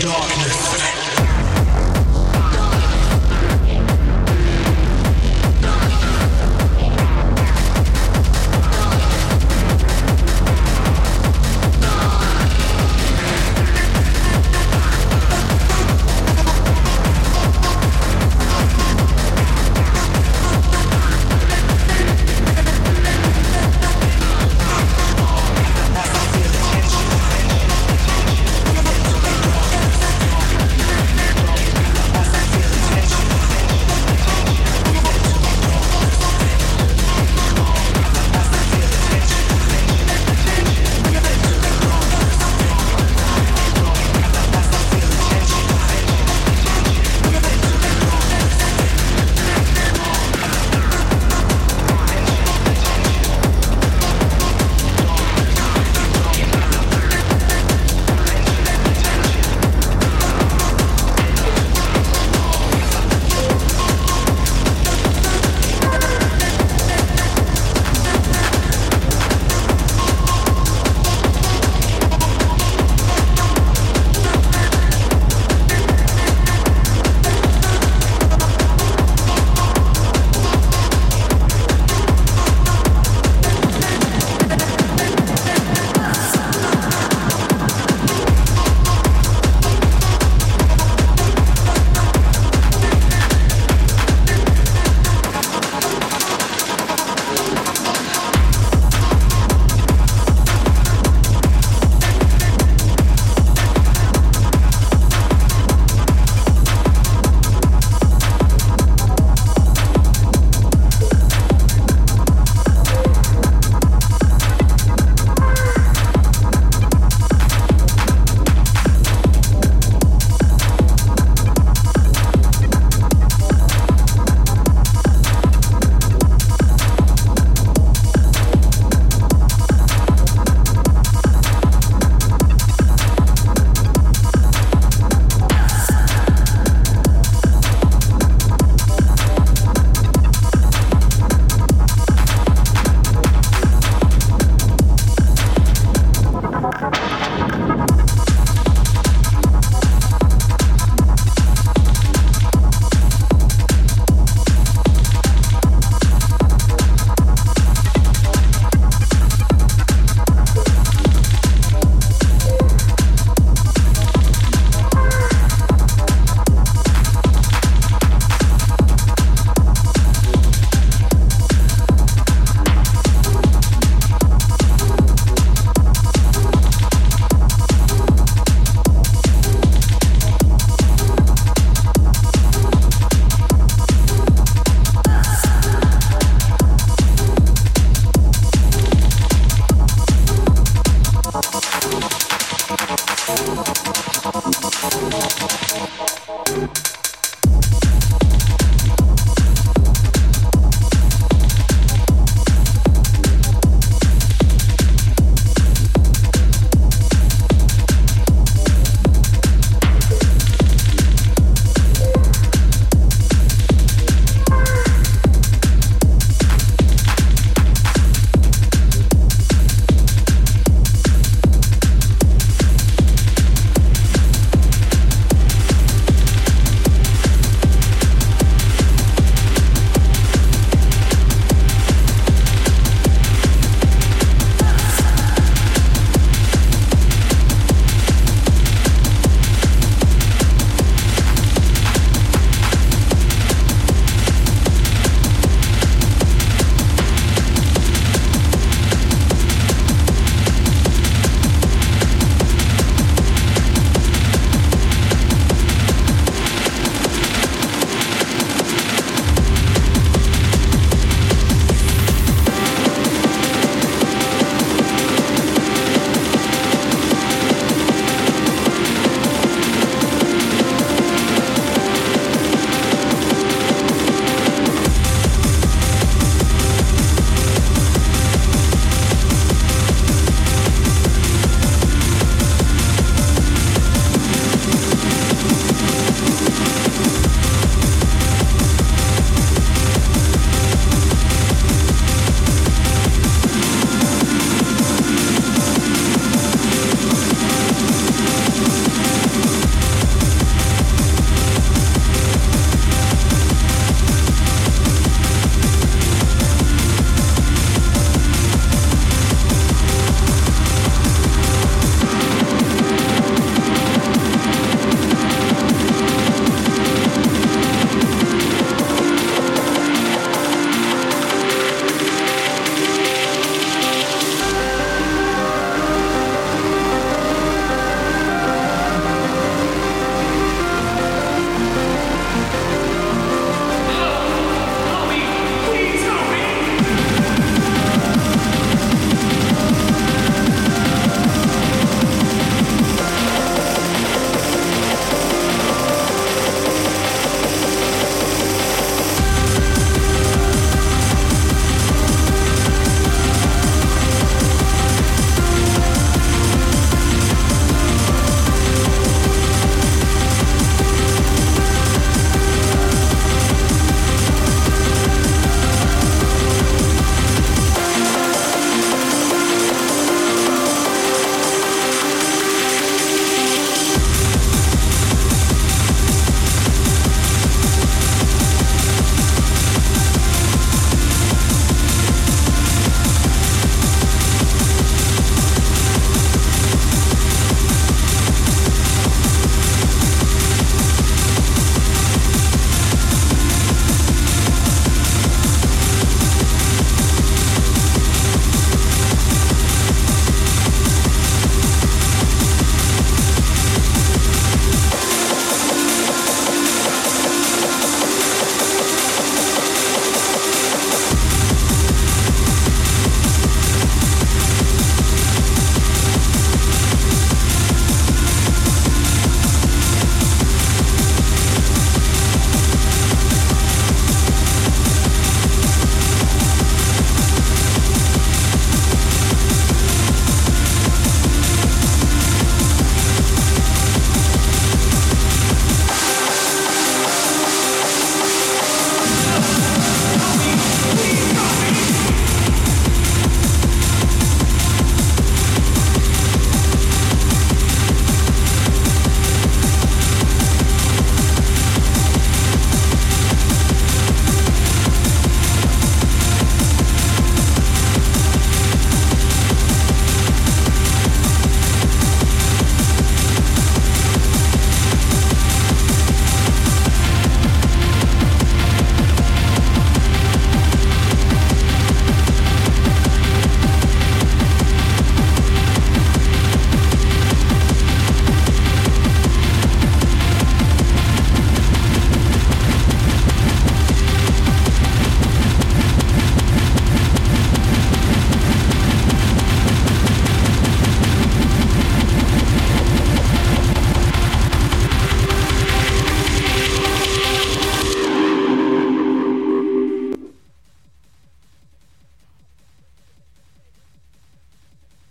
darkness.